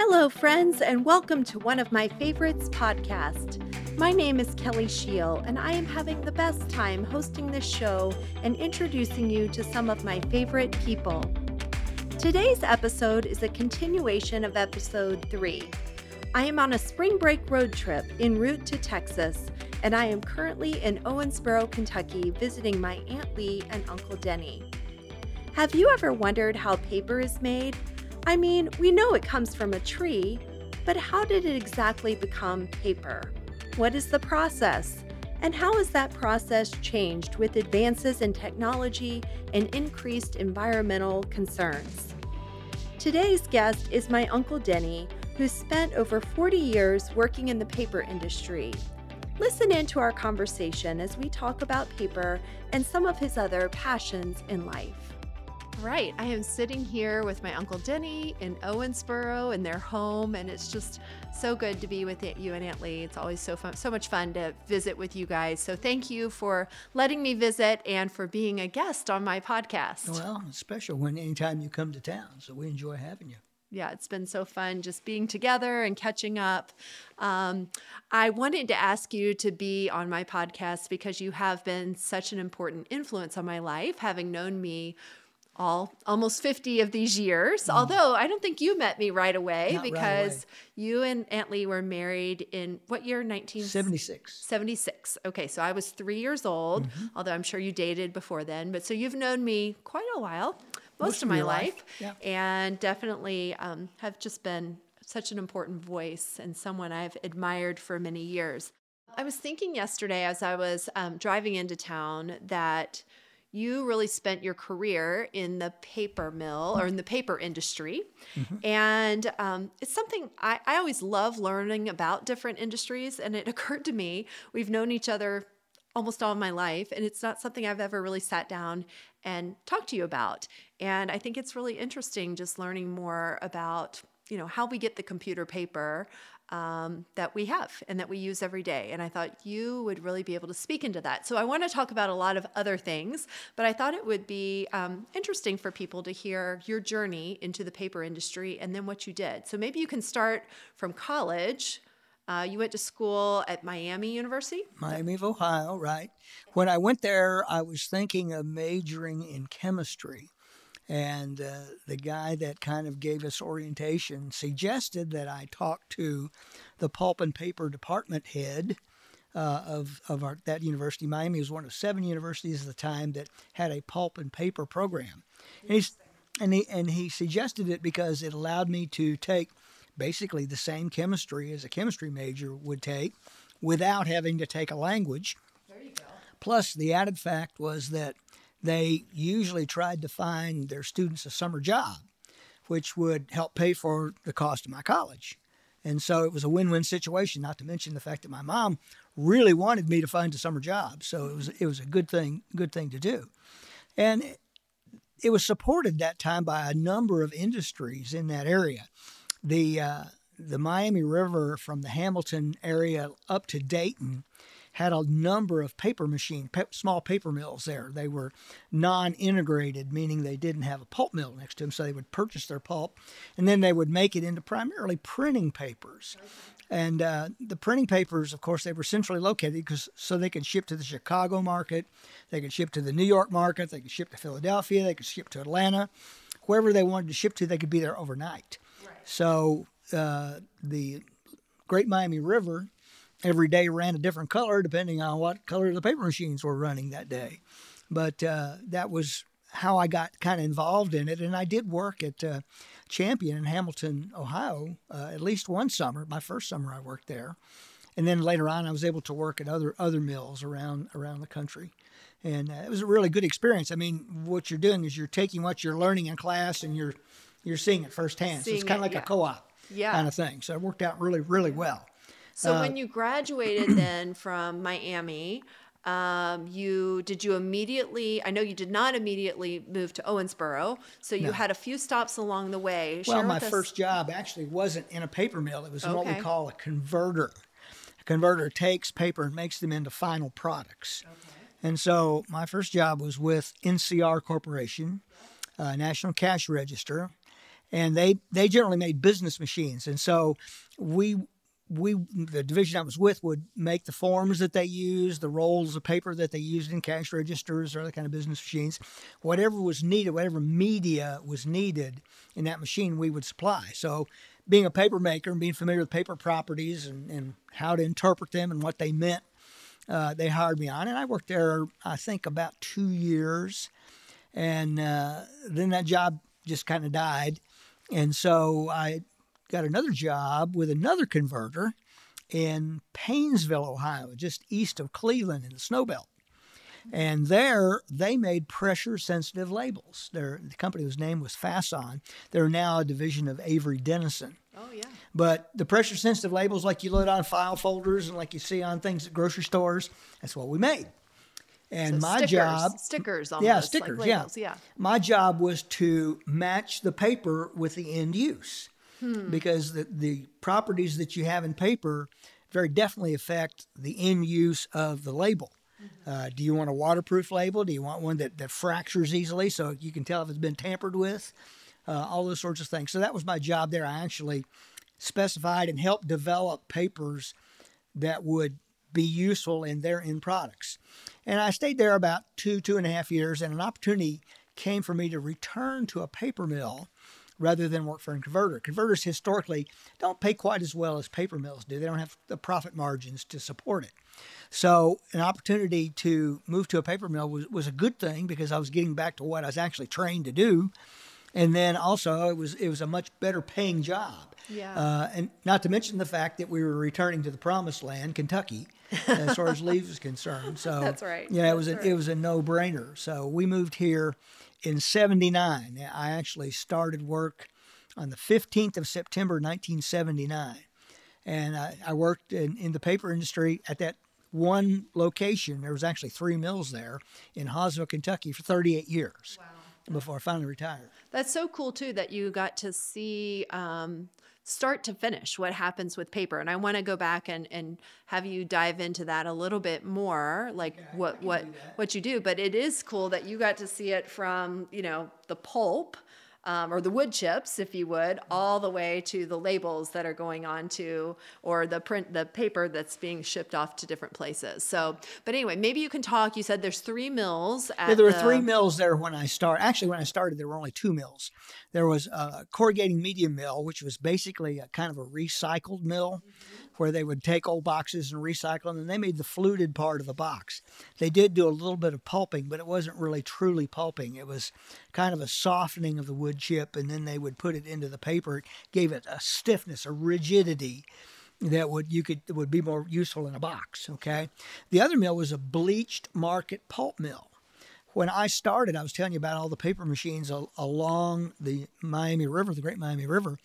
Hello, friends, and welcome to one of my favorites podcast. My name is Kelly Shiell, and I am having the best time hosting this show and introducing you to some of my favorite people. Today's episode is a continuation of episode three. I am on a spring break road trip en route to Texas, and I am currently in Owensboro, Kentucky, visiting my Aunt Lee and Uncle Denny. Have you ever wondered how paper is made? I mean, we know it comes from a tree, but how did it exactly become paper? What is the process? And how has that process changed with advances in technology and increased environmental concerns? Today's guest is my Uncle Denny, who spent over 40 years working in the paper industry. Listen in to our conversation as we talk about paper and some of his other passions in life. Right. I am sitting here with my Uncle Denny in Owensboro in their home, and it's just so good to be with you and Aunt Lee. It's always so fun, so much fun to visit with you guys. So thank you for letting me visit and for being a guest on my podcast. Well, it's special when anytime you come to town, so we enjoy having you yeah, it's been so fun just being together and catching up. Um, I wanted to ask you to be on my podcast because you have been such an important influence on my life, having known me all almost 50 of these years. Mm. Although I don't think you met me right away Not because right away. you and Aunt Lee were married in what year? 1976. 76. Okay, so I was three years old, mm-hmm. although I'm sure you dated before then. But so you've known me quite a while, most, most of my life, life. Yeah. and definitely um, have just been such an important voice and someone I've admired for many years. I was thinking yesterday as I was um, driving into town that you really spent your career in the paper mill or in the paper industry. Mm-hmm. And um, it's something I, I always love learning about different industries. And it occurred to me, we've known each other almost all my life, and it's not something I've ever really sat down and talked to you about. And I think it's really interesting just learning more about you know how we get the computer paper um, that we have and that we use every day. And I thought you would really be able to speak into that. So I want to talk about a lot of other things, but I thought it would be um, interesting for people to hear your journey into the paper industry and then what you did. So maybe you can start from college. Uh, you went to school at Miami University? Miami of Ohio, right. When I went there, I was thinking of majoring in chemistry. And uh, the guy that kind of gave us orientation suggested that I talk to the pulp and paper department head uh, of, of our, that university. Miami was one of seven universities at the time that had a pulp and paper program. And, and, he, and he suggested it because it allowed me to take basically the same chemistry as a chemistry major would take without having to take a language. Plus, the added fact was that they usually tried to find their students a summer job, which would help pay for the cost of my college. And so it was a win-win situation. Not to mention the fact that my mom really wanted me to find a summer job, so it was it was a good thing good thing to do, and it, it was supported that time by a number of industries in that area. The uh, the Miami River from the Hamilton area up to Dayton had a number of paper machine, pe- small paper mills there. They were non-integrated, meaning they didn't have a pulp mill next to them, so they would purchase their pulp, and then they would make it into primarily printing papers. And uh, the printing papers, of course, they were centrally located because so they could ship to the Chicago market, they could ship to the New York market, they could ship to Philadelphia, they could ship to Atlanta, wherever they wanted to ship to, they could be there overnight. Right. So uh, the Great Miami River every day ran a different color depending on what color the paper machines were running that day. But uh, that was how I got kind of involved in it. And I did work at uh, Champion in Hamilton, Ohio, uh, at least one summer. My first summer I worked there, and then later on I was able to work at other other mills around around the country. And uh, it was a really good experience. I mean, what you're doing is you're taking what you're learning in class and you're you're seeing it firsthand. Seeing so it's kind of like yeah. a co-op yeah. kind of thing. So it worked out really really well. So uh, when you graduated then from Miami, um, you did you immediately? I know you did not immediately move to Owensboro, so you No. had a few stops along the way. Well, Share my us- first job actually wasn't in a paper mill. It was in what we call a converter. A converter takes paper and makes them into final products. And so my first job was with NCR Corporation, uh, National Cash Register. and they they generally made business machines, and so we we the division I was with would make the forms that they used, the rolls of paper that they used in cash registers or other kind of business machines, whatever was needed, whatever media was needed in that machine, we would supply. So, being a paper maker and being familiar with paper properties and, and how to interpret them and what they meant, uh, they hired me on, and I worked there I think about two years, and uh, then that job just kind of died, and so I got another job with another converter in Painesville, Ohio, just east of Cleveland in the snow belt. And there, they made pressure sensitive labels. Their, the company whose name was Fasson. They're now a division of Avery Dennison. Oh, yeah. But the pressure sensitive labels, like you load on file folders and like you see on things at grocery stores, that's what we made. And So my stickers, job, stickers almost. yeah, like stickers, labels, yeah. yeah. My job was to match the paper with the end use Hmm. because the, the properties that you have in paper very definitely affect the end use of the label. Mm-hmm. Uh, do you want a waterproof label? Do you want one that, that fractures easily so you can tell if it's been tampered with? Uh, all those sorts of things. So that was my job there. I actually specified and helped develop papers that would be useful in their end products. And I stayed there about two, two and a half years, and an opportunity came for me to return to a paper mill rather than work for a converter. Converters historically don't pay quite as well as paper mills do. They don't have the profit margins to support it. So an opportunity to move to a paper mill was, was a good thing because I was getting back to what I was actually trained to do. And then also it was it was a much better paying job. Yeah. Uh, and not to mention the fact that we were returning to the promised land, Kentucky, as far as Lee is concerned. So That's right. Yeah, it was a, it was a no brainer. So we moved here in '79. I actually started work on the 15th of September 1979, and I, I worked in, in the paper industry at that one location. There was actually three mills there in Hawesville, Kentucky, for 38 years before I finally retired. That's so cool too that you got to see um, start to finish what happens with paper. And I want to go back and, and have you dive into that a little bit more, like what what what you do. But it is cool that you got to see it from you know the pulp. Um, or the wood chips, if you would, all the way to the labels that are going on to, or the print, the paper that's being shipped off to different places. So, but anyway, maybe you can talk. You said there's three mills. At Yeah, there were the- three mills there when I started. Actually, when I started, there were only two mills. There was a corrugating media mill, which was basically a kind of a recycled mill, where they would take old boxes and recycle them, and they made the fluted part of the box. They did do a little bit of pulping, but it wasn't really truly pulping. It was kind of a softening of the wood chip, and then they would put it into the paper. It gave it a stiffness, a rigidity that would you could would be more useful in a box. Okay, the other mill was a bleached market pulp mill when I started, I was telling you about all the paper machines al- along the Miami River, the Great Miami River.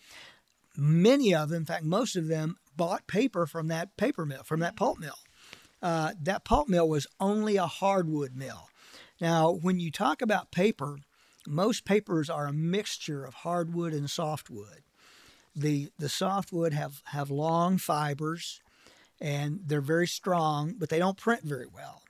Many of them, in fact, most of them, bought paper from that paper mill, from that pulp mill. Uh, that pulp mill was only a hardwood mill. Now, when you talk about paper, most papers are a mixture of hardwood and softwood. The the softwood have have long fibers, and they're very strong, but they don't print very well.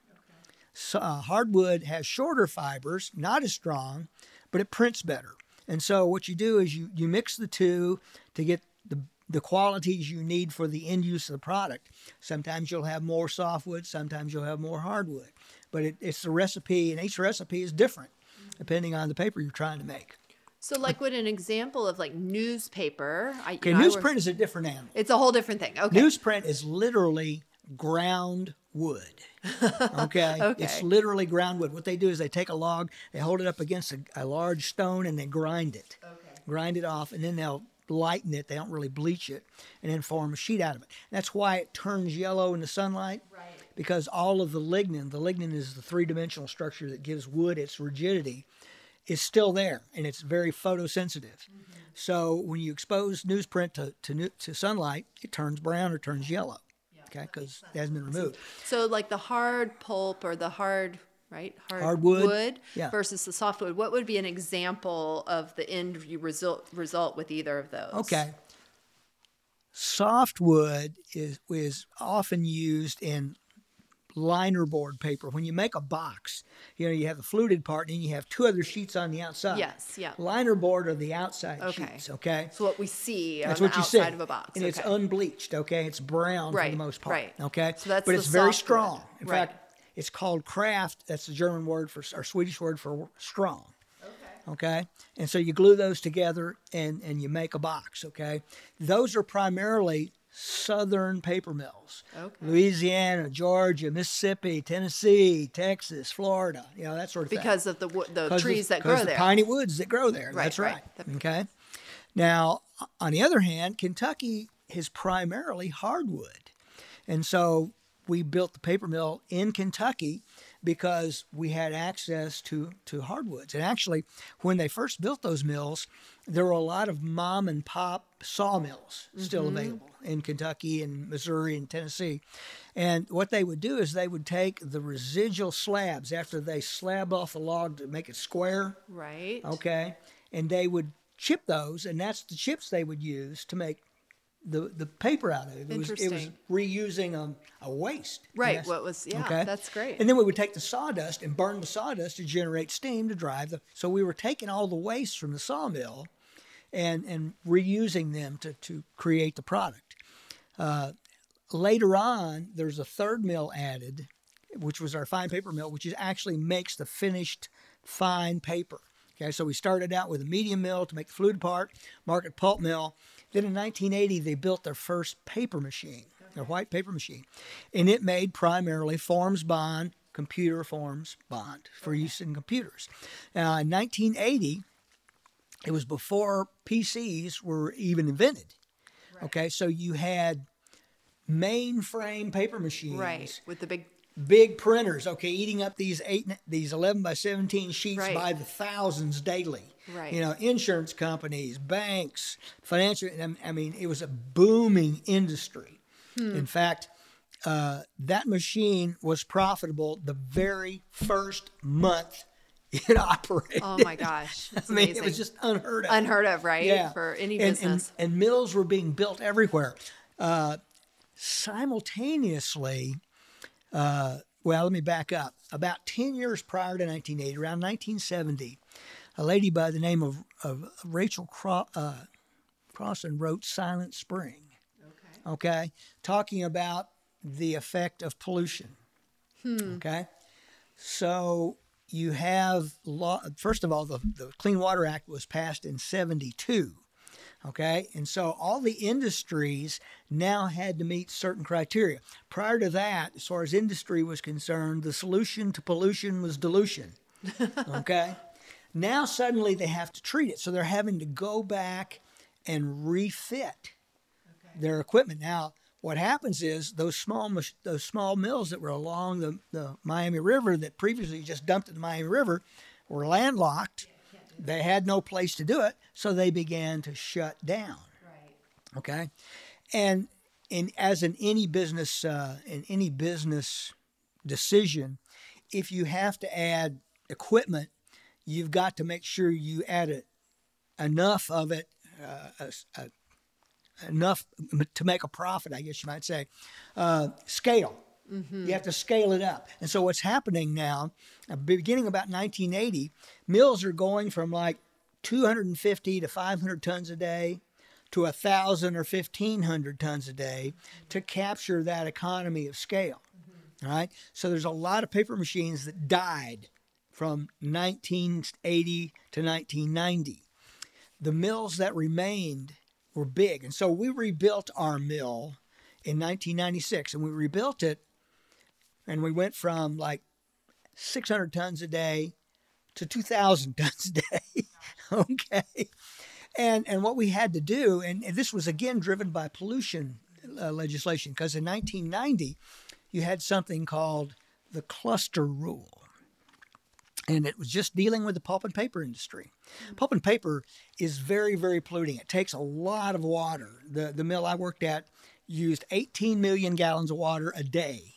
So, uh, hardwood has shorter fibers, not as strong, but it prints better. And so what you do is you, you mix the two to get the, the qualities you need for the end use of the product. Sometimes you'll have more softwood, sometimes you'll have more hardwood. But it, it's the recipe, and each recipe is different depending on the paper you're trying to make. So, like, what an example of like newspaper? I, Okay, know, work- newsprint is a different animal. It's a whole different thing. Okay. Newsprint is literally ground wood. Okay? Okay. It's literally ground wood. What they do is they take a log, they hold it up against a, a large stone, and they grind it. Okay. Grind it off, and then they'll lighten it. They don't really bleach it, and then form a sheet out of it. That's why it turns yellow in the sunlight. Right. Because all of the lignin, the lignin is the three dimensional structure that gives wood its rigidity, is still there and it's very photosensitive. Mm-hmm. So when you expose newsprint to, to, to sunlight, it turns brown or turns yellow. Okay, because it hasn't been removed. So, like the hard pulp or the hard, right? Hard Hardwood, wood yeah. versus the softwood. What would be an example of the end result result with either of those? Okay. Softwood is is often used in liner board paper. When you make a box, you know, you have the fluted part and then you have two other sheets on the outside. Yes, yeah. Liner board are the outside Okay. sheets, okay? So what we see That's on what the you see. outside of a box. And it's unbleached, okay? It's brown for Right, the most part. right. Okay. So that's but it's very strong. In Right. fact, it's called kraft. That's the German word for or Swedish word for strong. Okay. Okay. And so you glue those together and, and you make a box. Okay. Those are primarily southern paper mills. Okay. Louisiana, Georgia, Mississippi, Tennessee, Texas, Florida, you know, that sort of thing. because of the wo- the trees the, that grow the there. piney woods that grow there. Right, That's right. right. Okay. Now, on the other hand, Kentucky is primarily hardwood. And so we built the paper mill in Kentucky because we had access to, to hardwoods. And actually, when they first built those mills, there were a lot of mom and pop sawmills still Mm-hmm. available in Kentucky and Missouri and Tennessee. And what they would do is they would take the residual slabs after they slab off the log to make it square, right. okay, and they would chip those, and that's the chips they would use to make the, the paper out of it. It was, it was reusing a, a waste. Right, what was- yeah, okay? that's great. And then we would take the sawdust and burn the sawdust to generate steam to drive the. So we were taking all the waste from the sawmill and, and reusing them to, to create the product. Uh, later on, there's a third mill added, which was our fine paper mill, which is actually makes the finished fine paper. Okay, so we started out with a medium mill to make the fluted part, market pulp mill. Then in 1980, they built their first paper machine, their white paper machine, and it made primarily forms bond, computer forms bond for use in computers. Now, in 1980, it was before PCs were even invented. Okay, so you had mainframe paper machines, Right. With the big big printers. Okay, eating up these eight, these eleven by seventeen sheets Right. by the thousands daily. Right. You know, insurance companies, banks, financial. I mean, it was a booming industry. Hmm. In fact, uh, that machine was profitable the very first month it operated. Oh my gosh. That's I mean, amazing. it was just unheard of. unheard of, right? Yeah. For any And- business. And, and mills were being built everywhere. Uh, simultaneously, uh, well, let me back up. About 10 years prior to 1980, around 1970, a lady by the name of, of Rachel Cro- uh, Carson wrote Silent Spring, okay. okay, talking about the effect of pollution. Okay. So you have law. First of all, the, the Clean Water Act was passed in '72. Okay, and so all the industries now had to meet certain criteria. Prior to that, as far as industry was concerned, the solution to pollution was dilution. Okay, now suddenly they have to treat it, so they're having to go back and refit their equipment. Now, what happens is those small those small mills that were along the, the Miami River that previously just dumped in the Miami River were landlocked. They had no place to do it, so they began to shut down. Right. Okay, and in as in any business uh, in any business decision, if you have to add equipment, you've got to make sure you add it enough of it, uh, a- a- enough to make a profit. I guess you might say, uh, scale. You have to scale it up. And so what's happening now, uh, beginning about 1980, mills are going from like 250 to 500 tons a day to 1,000 or 1,500 tons a day to capture that economy of scale. All right. So there's a lot of paper machines that died from 1980 to 1990. The mills that remained were big. And so we rebuilt our mill in 1996 and we rebuilt it and we went from like 600 tons a day to 2,000 tons a day. okay. And, and what we had to do, and, and this was again driven by pollution uh, legislation, because in 1990, you had something called the cluster rule. And it was just dealing with the pulp and paper industry. Mm-hmm. Pulp and paper is very, very polluting. It takes a lot of water. The, the mill I worked at used 18 million gallons of water a day,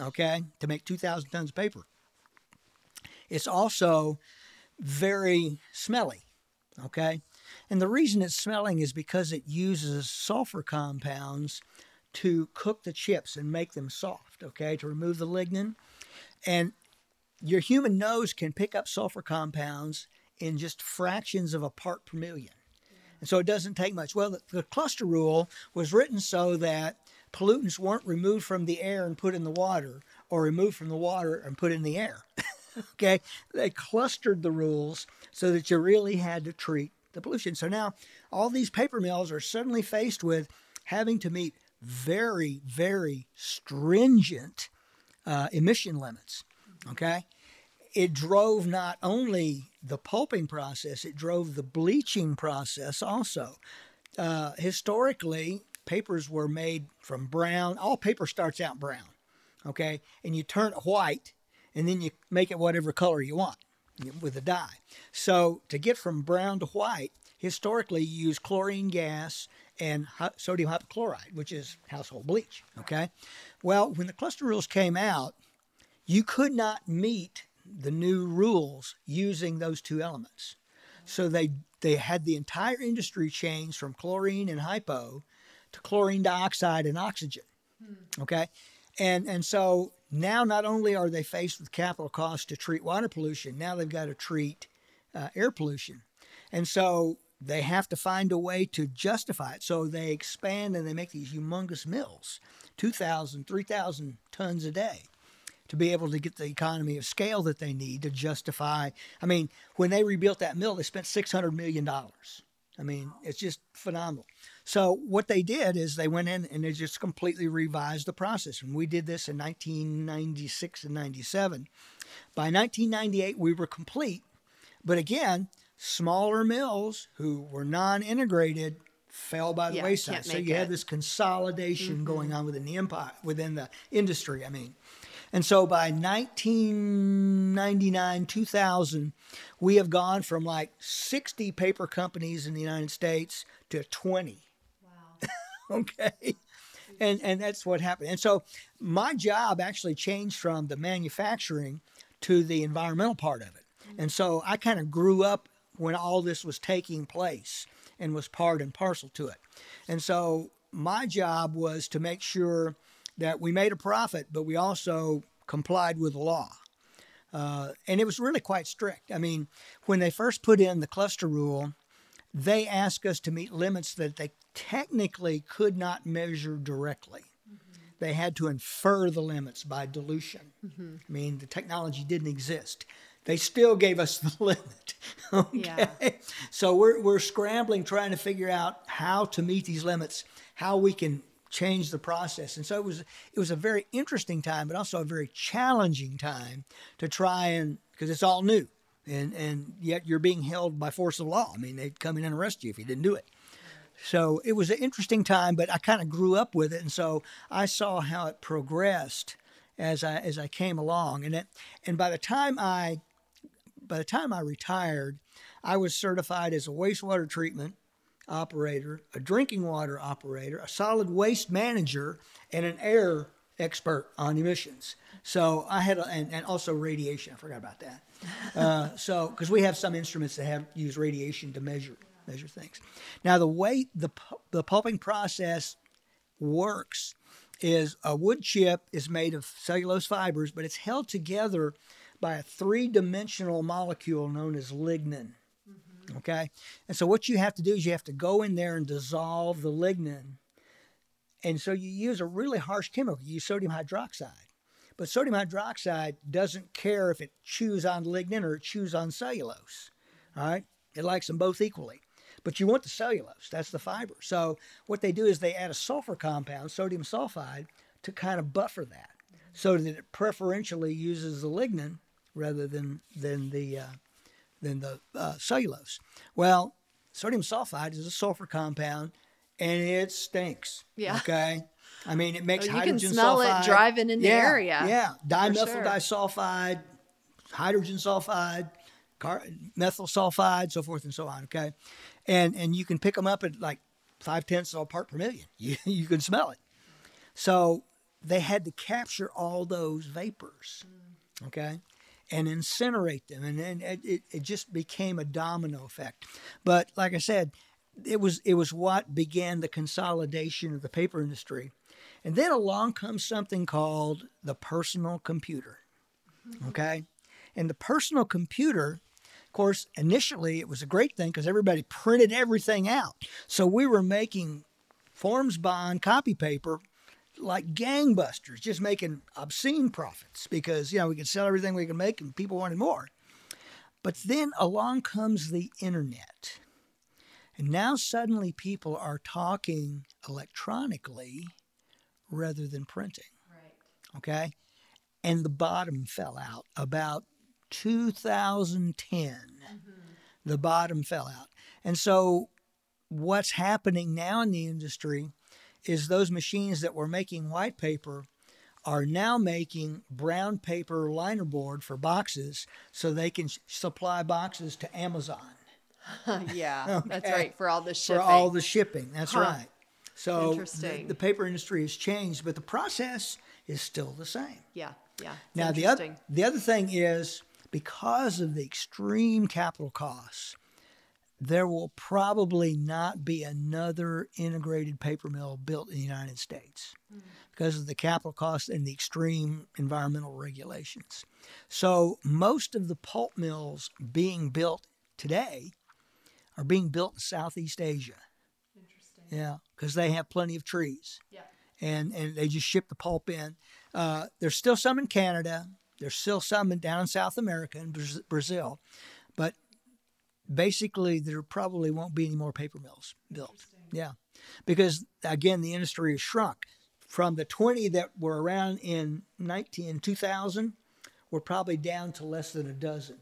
okay, to make 2,000 tons of paper. It's also very smelly, okay? And the reason it's smelling is because it uses sulfur compounds to cook the chips and make them soft, okay, to remove the lignin. And your human nose can pick up sulfur compounds in just fractions of a part per million. And so it doesn't take much. Well, the, the cluster rule was written so that pollutants weren't removed from the air and put in the water or removed from the water and put in the air. okay? They clustered the rules so that you really had to treat the pollution. So now all these paper mills are suddenly faced with having to meet very, very stringent uh, emission limits. Okay? It drove not only the pulping process, it drove the bleaching process also. Uh, historically, papers were made from brown. All paper starts out brown, okay? And you turn it white, and then you make it whatever color you want with a dye. So to get from brown to white, historically you use chlorine gas and sodium hypochlorite, which is household bleach. Okay. Well, when the cluster rules came out, you could not meet the new rules using those two elements. So they they had the entire industry change from chlorine and hypo to chlorine dioxide and oxygen. Hmm. Okay. And and so now not only are they faced with capital costs to treat water pollution, now they've got to treat uh, air pollution. And so they have to find a way to justify it. So they expand and they make these humongous mills, 2,000, 3,000 tons a day to be able to get the economy of scale that they need to justify. I mean, when they rebuilt that mill, they spent $600 million. I mean, it's just phenomenal. So what they did is they went in and they just completely revised the process. And we did this in 1996 and 97. By 1998, we were complete. But again, smaller mills who were non-integrated fell by the yeah, wayside. So you it. had this consolidation mm-hmm. going on within the empire, within the industry. I mean, and so by 1999, 2000, we have gone from like 60 paper companies in the United States to 20. Wow. okay. And, and that's what happened. And so my job actually changed from the manufacturing to the environmental part of it. Mm-hmm. And so I kind of grew up when all this was taking place and was part and parcel to it. And so my job was to make sure that we made a profit, but we also complied with the law. Uh, and it was really quite strict. I mean, when they first put in the cluster rule, they asked us to meet limits that they technically could not measure directly. Mm-hmm. They had to infer the limits by dilution. Mm-hmm. I mean, the technology didn't exist. They still gave us the limit. okay. Yeah. So we're, we're scrambling trying to figure out how to meet these limits, how we can change the process. And so it was it was a very interesting time, but also a very challenging time to try and because it's all new, and and yet you're being held by force of law. I mean, they'd come in and arrest you if you didn't do it. So it was an interesting time, but I kind of grew up with it, and so I saw how it progressed as I as I came along, and it and by the time I by the time I retired, I was certified as a wastewater treatment operator, a drinking water operator, a solid waste manager, and an air expert on emissions. So I had, a, and, and also radiation. I forgot about that. Uh, so because we have some instruments that have use radiation to measure measure things. Now the way the the pulping process works is a wood chip is made of cellulose fibers, but it's held together by a three dimensional molecule known as lignin. Okay. And so what you have to do is you have to go in there and dissolve the lignin. And so you use a really harsh chemical. You use sodium hydroxide. But sodium hydroxide doesn't care if it chews on lignin or it chews on cellulose. All right. It likes them both equally. But you want the cellulose, that's the fiber. So what they do is they add a sulfur compound, sodium sulfide, to kind of buffer that so that it preferentially uses the lignin rather than, than the, uh, than the uh, cellulose. Well, sodium sulfide is a sulfur compound, and it stinks. Yeah. Okay. I mean, it makes oh, you hydrogen can smell sulfide. it driving in yeah, the area. Yeah, dimethyl sure. disulfide, hydrogen sulfide, car- methyl sulfide, so forth and so on. Okay, and and you can pick them up at like five tenths of a part per million. You you can smell it. So they had to capture all those vapors. Okay, and incinerate them. And then it, it just became a domino effect. But like I said, it was it was what began the consolidation of the paper industry. And then along comes something called the personal computer. Mm-hmm. Okay? And the personal computer, of course, initially it was a great thing because everybody printed everything out. So we were making forms bond copy paper like gangbusters, just making obscene profits because, you know, we could sell everything we could make and people wanted more. But then along comes the internet. And now suddenly people are talking electronically rather than printing. Right. Okay. And the bottom fell out about 2010. Mm-hmm. The bottom fell out. And so what's happening now in the industry is those machines that were making white paper are now making brown paper liner board for boxes so they can supply boxes to Amazon. yeah, okay. that's right for all the shipping. For all the shipping, that's huh. right. So the, the, paper industry has changed, but the process is still the same. Yeah, yeah. Now the other the other thing is because of the extreme capital costs, there will probably not be another integrated paper mill built in the United States mm. because of the capital costs and the extreme environmental regulations. So most of the pulp mills being built today are being built in Southeast Asia. Interesting. Yeah, because they have plenty of trees. Yeah. And and they just ship the pulp in. Uh, there's still some in Canada. There's still some in, down in South America and Brazil, basically there probably won't be any more paper mills built. Yeah, because again the industry has shrunk from the 20 that were around in 19 2000. We're probably down to less than a dozen.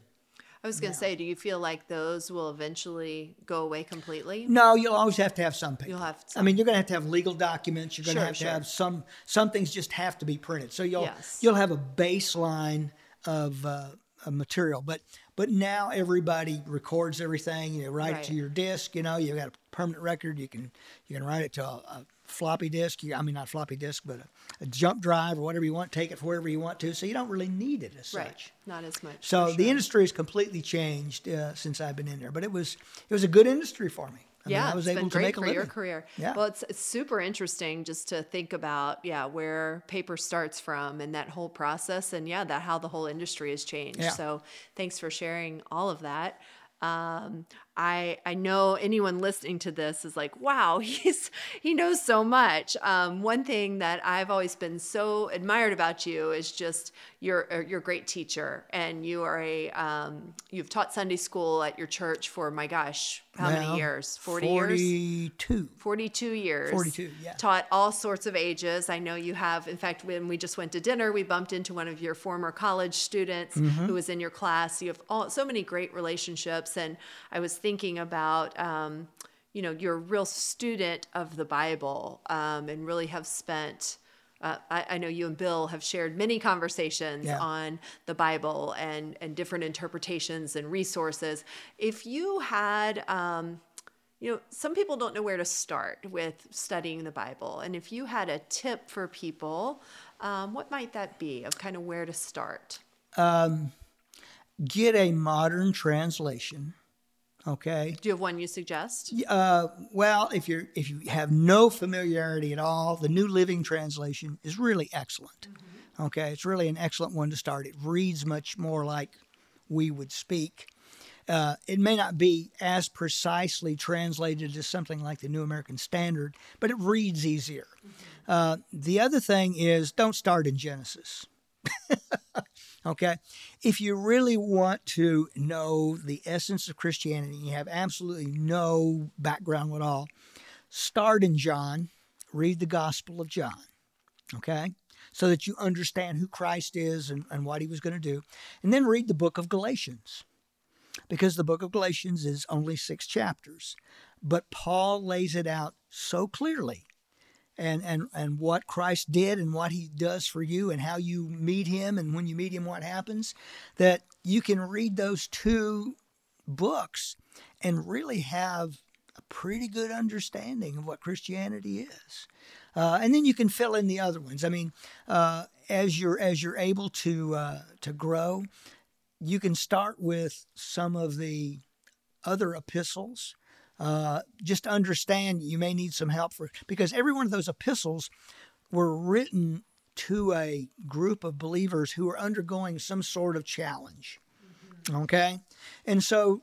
I was going to say, do you feel like those will eventually go away completely? No, you'll always have to have some paper. You'll have. Some. I mean, you're going to have to have legal documents. You're going sure, to have sure. to have some. Some things just have to be printed. So you'll yes. you'll have a baseline of, uh, of material, but but now everybody records everything. You know, write right. it to your disk. You know, you've got a permanent record. You can you can write it to a, a floppy disk. I mean, not floppy disk, but a, a, jump drive or whatever you want. Take it wherever you want to. So you don't really need it as right. such. Not as much. So sure. the industry has completely changed uh, since I've been in there. But it was it was a good industry for me. I yeah, mean, I was it's able been to great make a living. your career. Yeah. Well, it's, it's super interesting just to think about, yeah, where paper starts from and that whole process, and yeah, that how the whole industry has changed. Yeah. So, thanks for sharing all of that. Um, I I know anyone listening to this is like, wow, he's he knows so much. Um, one thing that I've always been so admired about you is just you're uh, you're a great teacher, and you are a um, you've taught Sunday school at your church for my gosh, how well, many years? Forty 42. years. 42. Forty-two years. Forty-two. Yeah. Taught all sorts of ages. I know you have. In fact, when we just went to dinner, we bumped into one of your former college students mm-hmm. who was in your class. You have all, so many great relationships, and I was thinking about. Um, you know, you're a real student of the Bible um, and really have spent uh, I, I, know you and Bill have shared many conversations yeah. on the Bible and, and different interpretations and resources. If you had, um, you know, some people don't know where to start with studying the Bible. And if you had a tip for people, um, what might that be of kind of where to start? Um, get a modern translation Okay. Do you have one you suggest? Uh, well, if you if you have no familiarity at all, the New Living Translation is really excellent. Mm-hmm. Okay, it's really an excellent one to start. It reads much more like we would speak. Uh, it may not be as precisely translated as something like the New American Standard, but it reads easier. Mm-hmm. Uh, the other thing is don't start in Genesis. Okay. If you really want to know the essence of Christianity, you have absolutely no background at all, start in John, read the Gospel of John. Okay. So that you understand who Christ is and, and what he was going to do. And then read the book of Galatians. Because the book of Galatians is only six chapters. But Paul lays it out so clearly and, and, and what Christ did and what he does for you and how you meet him and when you meet him, what happens, that you can read those two books and really have a pretty good understanding of what Christianity is. Uh, and then you can fill in the other ones. I mean, uh, as you're as you're able to uh, to grow, you can start with some of the other epistles uh, just understand you may need some help for because every one of those epistles were written to a group of believers who were undergoing some sort of challenge. Okay? And so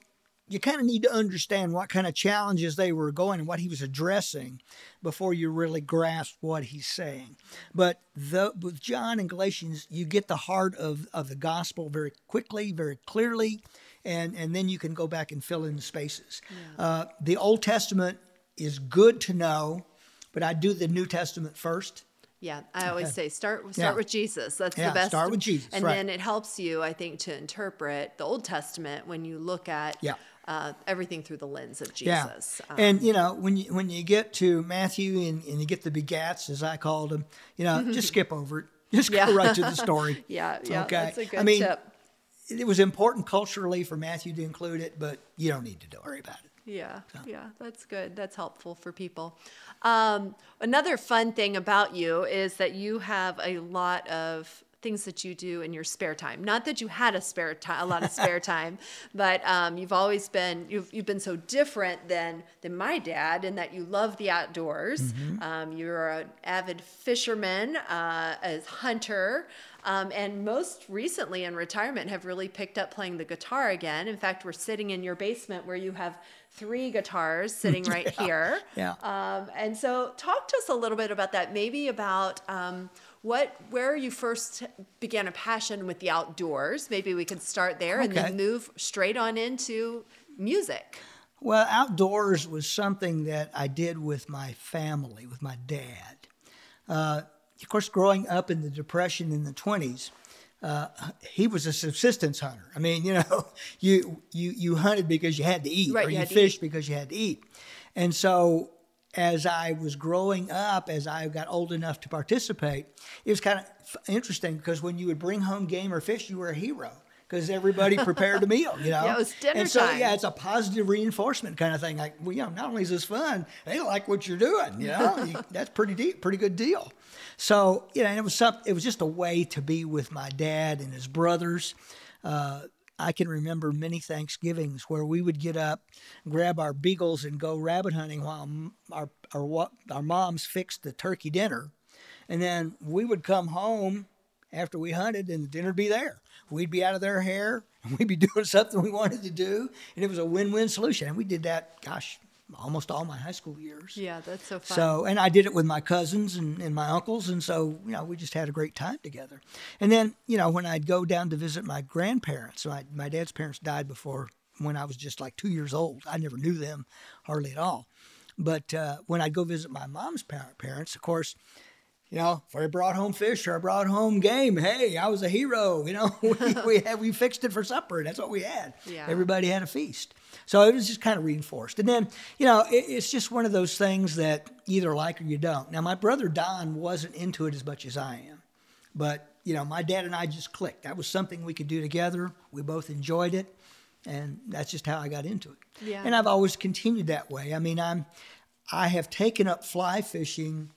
you kind of need to understand what kind of challenges they were going and what he was addressing before you really grasp what he's saying. But the, with John and Galatians, you get the heart of, of the gospel very quickly, very clearly, and, and then you can go back and fill in the spaces. Yeah. Uh, the Old Testament is good to know, but I do the New Testament first. Yeah, I always say start start yeah. with Jesus. That's yeah, the best. Start with Jesus, and right. then it helps you, I think, to interpret the Old Testament when you look at yeah uh, everything through the lens of Jesus. Yeah. Um, and you know, when you when you get to Matthew and, and you get the begats, as I called them, you know, just skip over it. Just go right to the story. yeah, yeah. Okay. That's a good I mean, tip. It was important culturally for Matthew to include it, but you don't need to worry about it. Yeah, so. yeah, that's good. That's helpful for people. Um, another fun thing about you is that you have a lot of things that you do in your spare time. Not that you had a spare time, a lot of spare time, but um, you've always been you've you've been so different than than my dad in that you love the outdoors. Mm-hmm. Um, you're an avid fisherman, uh, a hunter. Um, and most recently in retirement have really picked up playing the guitar again. In fact, we're sitting in your basement where you have three guitars sitting right yeah. here. Yeah. Um, and so, talk to us a little bit about that. Maybe about um, what where you first began a passion with the outdoors. Maybe we could start there okay. and then move straight on into music. Well, outdoors was something that I did with my family, with my dad. Uh, of course, growing up in the Depression in the 20s, uh, he was a subsistence hunter. I mean, you know, you you you hunted because you had to eat, right, or you, you fished because you had to eat. And so as I was growing up, as I got old enough to participate, it was kind of interesting because when you would bring home game or fish, you were a hero because everybody prepared a meal, you know. Yeah, it was dinner and so, time. yeah, it's a positive reinforcement kind of thing. Like, well, you know, not only is this fun, they like what you're doing, you know. That's pretty deep, pretty good deal. So, you know, and it was some, it was just a way to be with my dad and his brothers. Uh, I can remember many Thanksgivings where we would get up, grab our beagles, and go rabbit hunting while our our our moms fixed the turkey dinner, and then we would come home after we hunted, and the dinner'd be there. We'd be out of their hair, and we'd be doing something we wanted to do, and it was a win-win solution. And we did that, gosh, almost all my high school years. Yeah, that's so fun. So, and I did it with my cousins and, and my uncles, and so you know we just had a great time together. And then you know when I'd go down to visit my grandparents, my my dad's parents died before when I was just like two years old. I never knew them hardly at all. But uh, when I'd go visit my mom's parents, of course, you know, if I brought home fish or I brought home game, hey, I was a hero. You know, we we, had, we fixed it for supper. That's what we had. Yeah. Everybody had a feast. So it was just kind of reinforced. And then, you know, it, it's just one of those things that either like or you don't. Now, my brother Don wasn't into it as much as I am, but you know, my dad and I just clicked. That was something we could do together. We both enjoyed it, and that's just how I got into it. Yeah. And I've always continued that way. I mean, I'm I have taken up fly fishing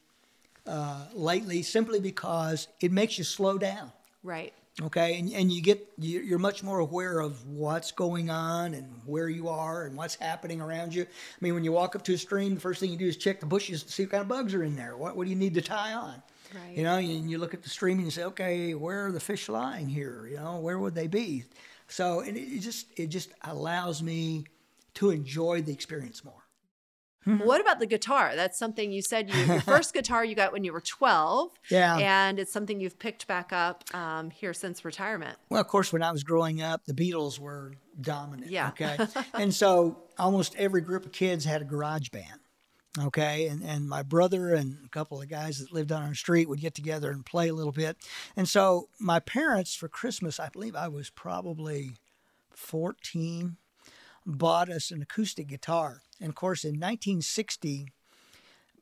uh, lately simply because it makes you slow down. Right. Okay, and, and you get you're much more aware of what's going on and where you are and what's happening around you. I mean, when you walk up to a stream, the first thing you do is check the bushes to see what kind of bugs are in there. What what do you need to tie on? Right. You know, and you look at the stream and you say, okay, where are the fish lying here? You know, where would they be? So, and it just it just allows me to enjoy the experience more. Mm-hmm. What about the guitar? That's something you said you, your first guitar you got when you were 12. Yeah. And it's something you've picked back up um, here since retirement. Well, of course, when I was growing up, the Beatles were dominant. Yeah. Okay. and so almost every group of kids had a garage band. Okay. And, and my brother and a couple of guys that lived on our street would get together and play a little bit. And so my parents, for Christmas, I believe I was probably 14, bought us an acoustic guitar. And of course, in 1960,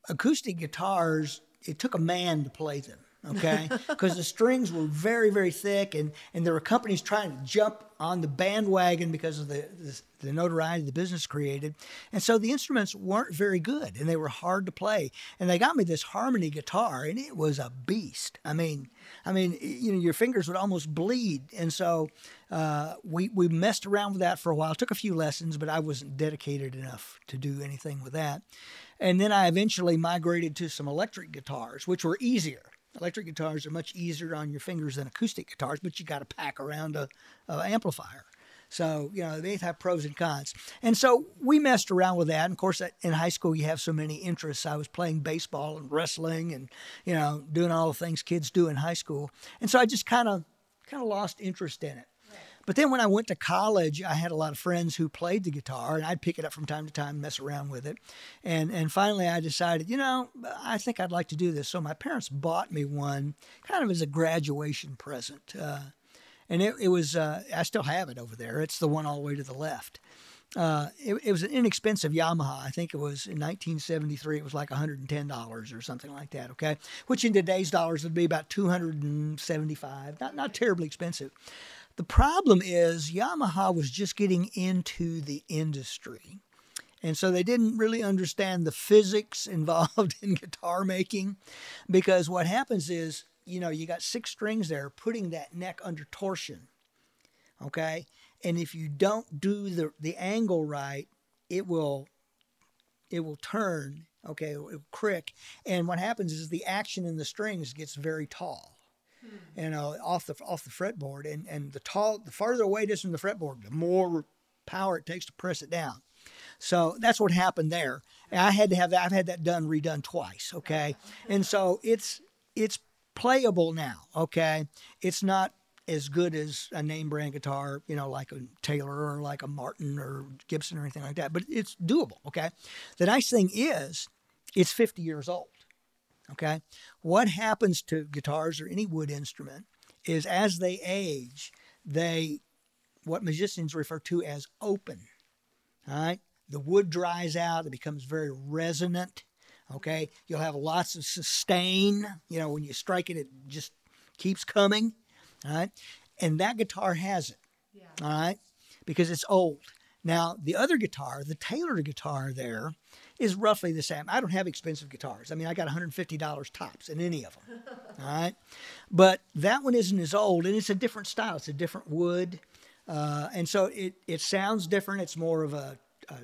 acoustic guitars, it took a man to play them. Okay? Because the strings were very, very thick, and, and there were companies trying to jump on the bandwagon because of the, the, the notoriety the business created. And so the instruments weren't very good, and they were hard to play. And they got me this harmony guitar, and it was a beast. I mean, I mean, you know, your fingers would almost bleed. And so uh, we, we messed around with that for a while, took a few lessons, but I wasn't dedicated enough to do anything with that. And then I eventually migrated to some electric guitars, which were easier. Electric guitars are much easier on your fingers than acoustic guitars, but you got to pack around a, a amplifier. So, you know, they have pros and cons. And so we messed around with that. And of course, in high school, you have so many interests. I was playing baseball and wrestling and, you know, doing all the things kids do in high school. And so I just kind of, kind of lost interest in it. But then when I went to college, I had a lot of friends who played the guitar, and I'd pick it up from time to time, mess around with it. And and finally, I decided, you know, I think I'd like to do this. So my parents bought me one, kind of as a graduation present. Uh, and it, it was, uh, I still have it over there. It's the one all the way to the left. Uh, it, it, was an inexpensive Yamaha. I think it was in 1973. It was like $110 or something like that. Okay, which in today's dollars would be about 275. Not not terribly expensive. The problem is Yamaha was just getting into the industry. And so they didn't really understand the physics involved in guitar making because what happens is, you know, you got six strings there putting that neck under torsion. Okay? And if you don't do the, the angle right, it will it will turn, okay, it will crick. And what happens is the action in the strings gets very tall you know, off the off the fretboard. And and the tall, the farther away it is from the fretboard, the more power it takes to press it down. So that's what happened there. I had to have that. I've had that done redone twice. Okay, uh-huh. and so it's it's playable now. Okay, it's not as good as a name brand guitar, you know, like a Taylor or like a Martin or Gibson or anything like that, but it's doable. Okay, the nice thing is, it's 50 years old. Okay. What happens to guitars or any wood instrument is as they age, they, what musicians refer to as open. All right. The wood dries out, it becomes very resonant. Okay. You'll have lots of sustain. You know, when you strike it, it just keeps coming. All right. And that guitar has it. Yeah. All right. Because it's old. Now, the other guitar, the Taylor guitar there, is roughly the same. I don't have expensive guitars. I mean, I got $150 tops in any of them. all right. But that one isn't as old, and it's a different style. It's a different wood. Uh, and so it, it sounds different. It's more of a, a,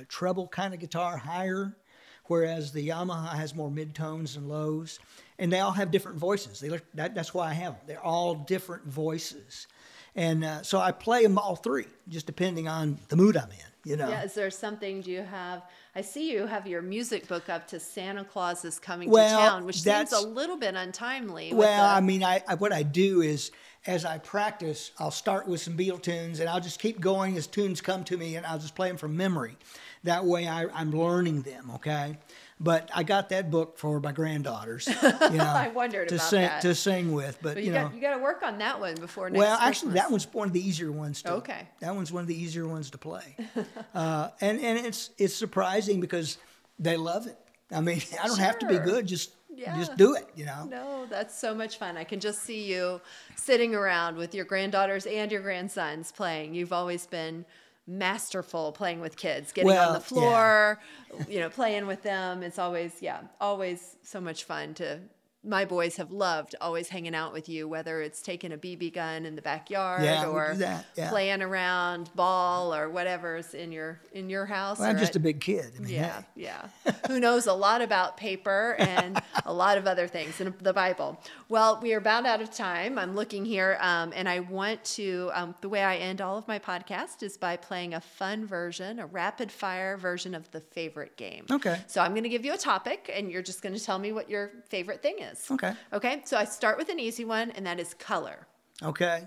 a treble kind of guitar, higher, whereas the Yamaha has more midtones and lows. And they all have different voices. They look, that, that's why I have them. They're all different voices. And uh, so I play them all three, just depending on the mood I'm in, you know. Yeah, is there something, do you have I see you have your music book up to Santa Claus is coming well, to town, which seems a little bit untimely. Well, the... I mean, I, I, what I do is as I practice, I'll start with some Beatle tunes and I'll just keep going as tunes come to me and I'll just play them from memory. That way I, I'm learning them, okay? But I got that book for my granddaughters. You know, I wondered to about sing, that. To sing with, but, but you, you, know, got, you got to work on that one before next. Well, Christmas. actually, that one's one of the easier ones. To, okay. That one's one of the easier ones to play, uh, and and it's it's surprising because they love it. I mean, I don't sure. have to be good. Just yeah. just do it. You know. No, that's so much fun. I can just see you sitting around with your granddaughters and your grandsons playing. You've always been masterful playing with kids, getting well, on the floor, yeah. you know, playing with them. It's always, yeah, always so much fun to my boys have loved always hanging out with you, whether it's taking a BB gun in the backyard yeah, or yeah. playing around ball or whatever's in your in your house. Well, I'm just at, a big kid. I mean, yeah, hey. yeah. Who knows a lot about paper and a lot of other things in the Bible. Well, we are about out of time. I'm looking here, um, and I want to. Um, the way I end all of my podcast is by playing a fun version, a rapid fire version of the favorite game. Okay. So I'm going to give you a topic, and you're just going to tell me what your favorite thing is is. Okay. Okay. So I start with an easy one, and that is color. Okay.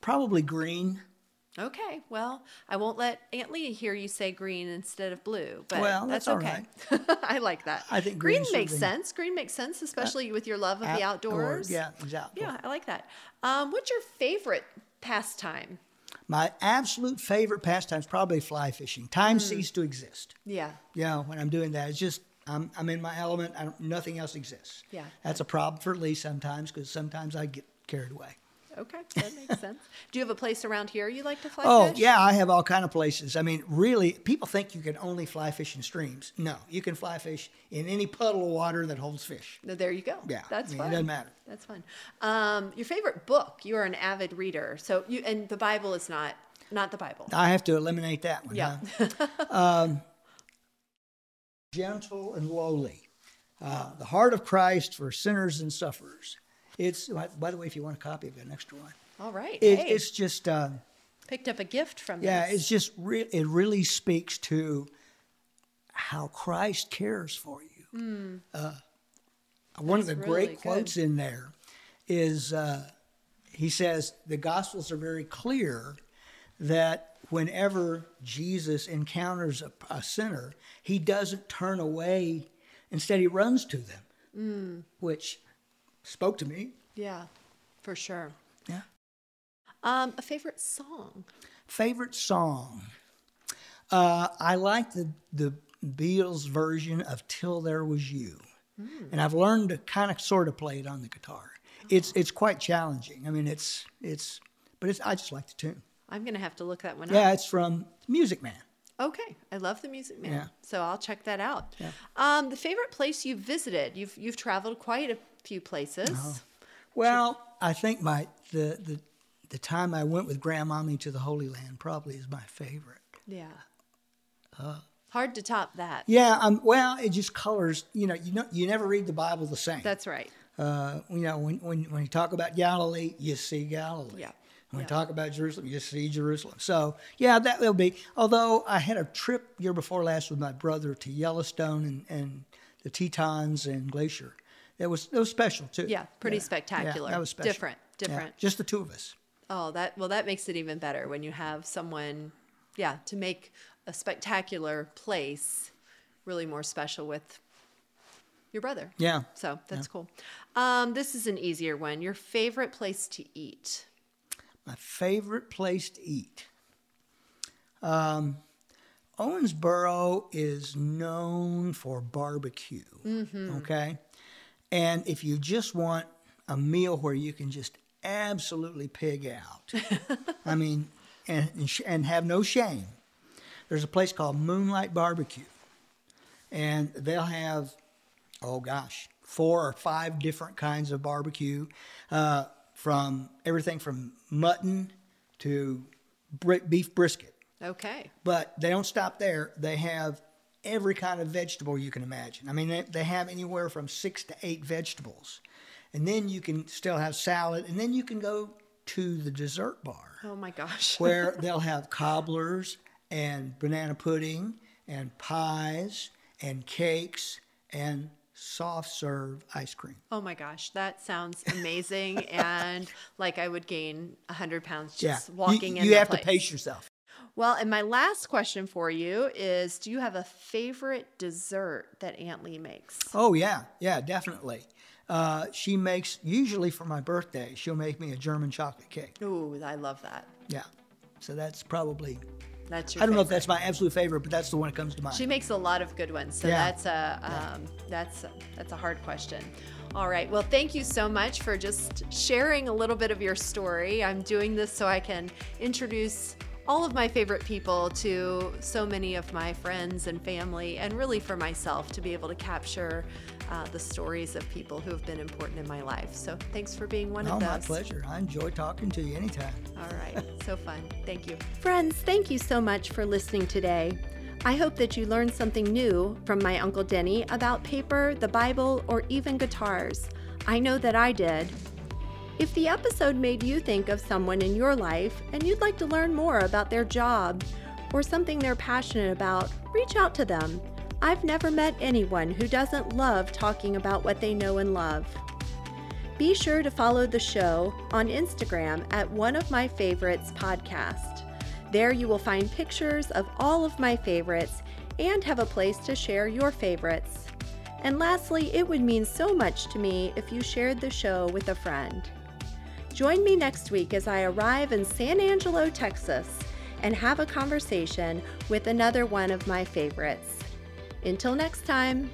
Probably green. Okay. Well, I won't let Aunt Lee hear you say green instead of blue, but well, that's, that's okay. I like that. I think green, makes sense. Green makes sense, especially uh, with your love of the outdoors. Yeah, exactly. Yeah, I like that. Um, what's your favorite pastime? My absolute favorite pastime is probably fly fishing. Time mm. ceased to exist. Yeah. Yeah, when I'm doing that, it's just I'm, I'm in my element. I don't, nothing else exists. Yeah. That's a problem for Lee sometimes because sometimes I get carried away. Okay, that makes sense. Do you have a place around here you like to fly fish? Oh fish? yeah, I have all kind of places. I mean, really, people think you can only fly fish in streams. No, you can fly fish in any puddle of water that holds fish. There you go. Yeah, that's I mean, fun. it doesn't matter. That's fun. Um, your favorite book? You are an avid reader, so you and the Bible is not not the Bible. I have to eliminate that one. Yeah. huh? Gentle and lowly, uh, the heart of Christ for sinners and sufferers. It's by the way, if you want a copy, I've got an extra one. All right. It, hey, It's just. Uh, picked up a gift from Yeah, this. it's just re- it really speaks to how Christ cares for you. Uh, one of the. That's great good. quotes in there is uh, he says the Gospels are very clear that whenever Jesus encounters a, a sinner, he doesn't turn away. Instead, he runs to them, Hmm. which spoke to me. Yeah, for sure. Yeah. Um, a favorite song? Favorite song? Uh, I like the the Beatles version of "Till There Was You," and I've learned to kind of sort of play it on the guitar. It's it's quite challenging. I mean, it's it's, but it's I just like the tune. I'm gonna have to look that one Yeah, up. Yeah, it's from Music Man. Okay, I love the Music Man, Yeah. so I'll check that out. Yeah. Um, the favorite place you've visited? You've you've traveled quite a few places. Uh-huh. Well, I think my the the the time I went with Grandmommy to the Holy Land probably is my favorite. Yeah. Hard to top that. Yeah, um, well, it just colors. You know, you know, you never read the Bible the same. That's right. Uh, you know, when, when, when you talk about Galilee, you see Galilee. Yeah. When Yeah. you talk about Jerusalem, you see Jerusalem. So, yeah, that will be. Although I had a trip year before last with my brother to Yellowstone and, and the Tetons and Glacier. That was that was special too. Yeah, pretty Yeah, spectacular. that was special. Different, Yeah, different. just the two of us. Oh, that well, that makes it even better when you have someone, yeah, to make a spectacular place really more special with your brother. Yeah. So that's cool. Um, this is an easier one. Your favorite place to eat? My favorite place to eat. Um, Owensboro is known for barbecue. Okay. And if you just want a meal where you can just absolutely pig out, I mean, and, and, sh- and have no shame, there's a place called Moonlite Barbecue. And they'll have, oh gosh, four or five different kinds of barbecue, uh, from everything from mutton to beef brisket. Okay. But they don't stop there. They have every kind of vegetable you can imagine. I mean, they, they have anywhere from six to eight vegetables. And then you can still have salad. And then you can go to the dessert bar Oh my gosh. where they'll have cobblers and banana pudding and pies and cakes and soft serve ice cream. Oh my gosh, that sounds amazing, and like I would gain hundred pounds just You- walking you, in. the have place. to pace yourself. Well, and my last question for you is: Do you have a favorite dessert that Aunt Lee makes? Oh yeah, yeah, definitely. Uh, she makes usually for my birthday. She'll make me a German chocolate cake. Ooh, I love that. Yeah, so that's probably. That's your. I don't know if that's my absolute favorite, but that's the one that comes to mind. She makes a lot of good ones, so Yeah. that's a um, that's a, that's a hard question. All right. Well, thank you so much for just sharing a little bit of your story. I'm doing this so I can introduce all of my favorite people to so many of my friends and family, and really for myself to be able to capture uh, the stories of people who have been important in my life. So thanks for being one oh, of those. Oh, my pleasure. I enjoy talking to you anytime. All right. So fun. Thank you. Friends, thank you so much for listening today. I hope that you learned something new from my Uncle Denny about paper, the Bible, or even guitars. I know that I did. If the episode made you think of someone in your life and you'd like to learn more about their job or something they're passionate about, reach out to them. I've never met anyone who doesn't love talking about what they know and love. Be sure to follow the show on Instagram at One of My Favorites Podcast. There you will find pictures of all of my favorites and have a place to share your favorites. And lastly, it would mean so much to me if you shared the show with a friend. Join me next week as I arrive in San Angelo, Texas, and have a conversation with another one of my favorites. Until next time.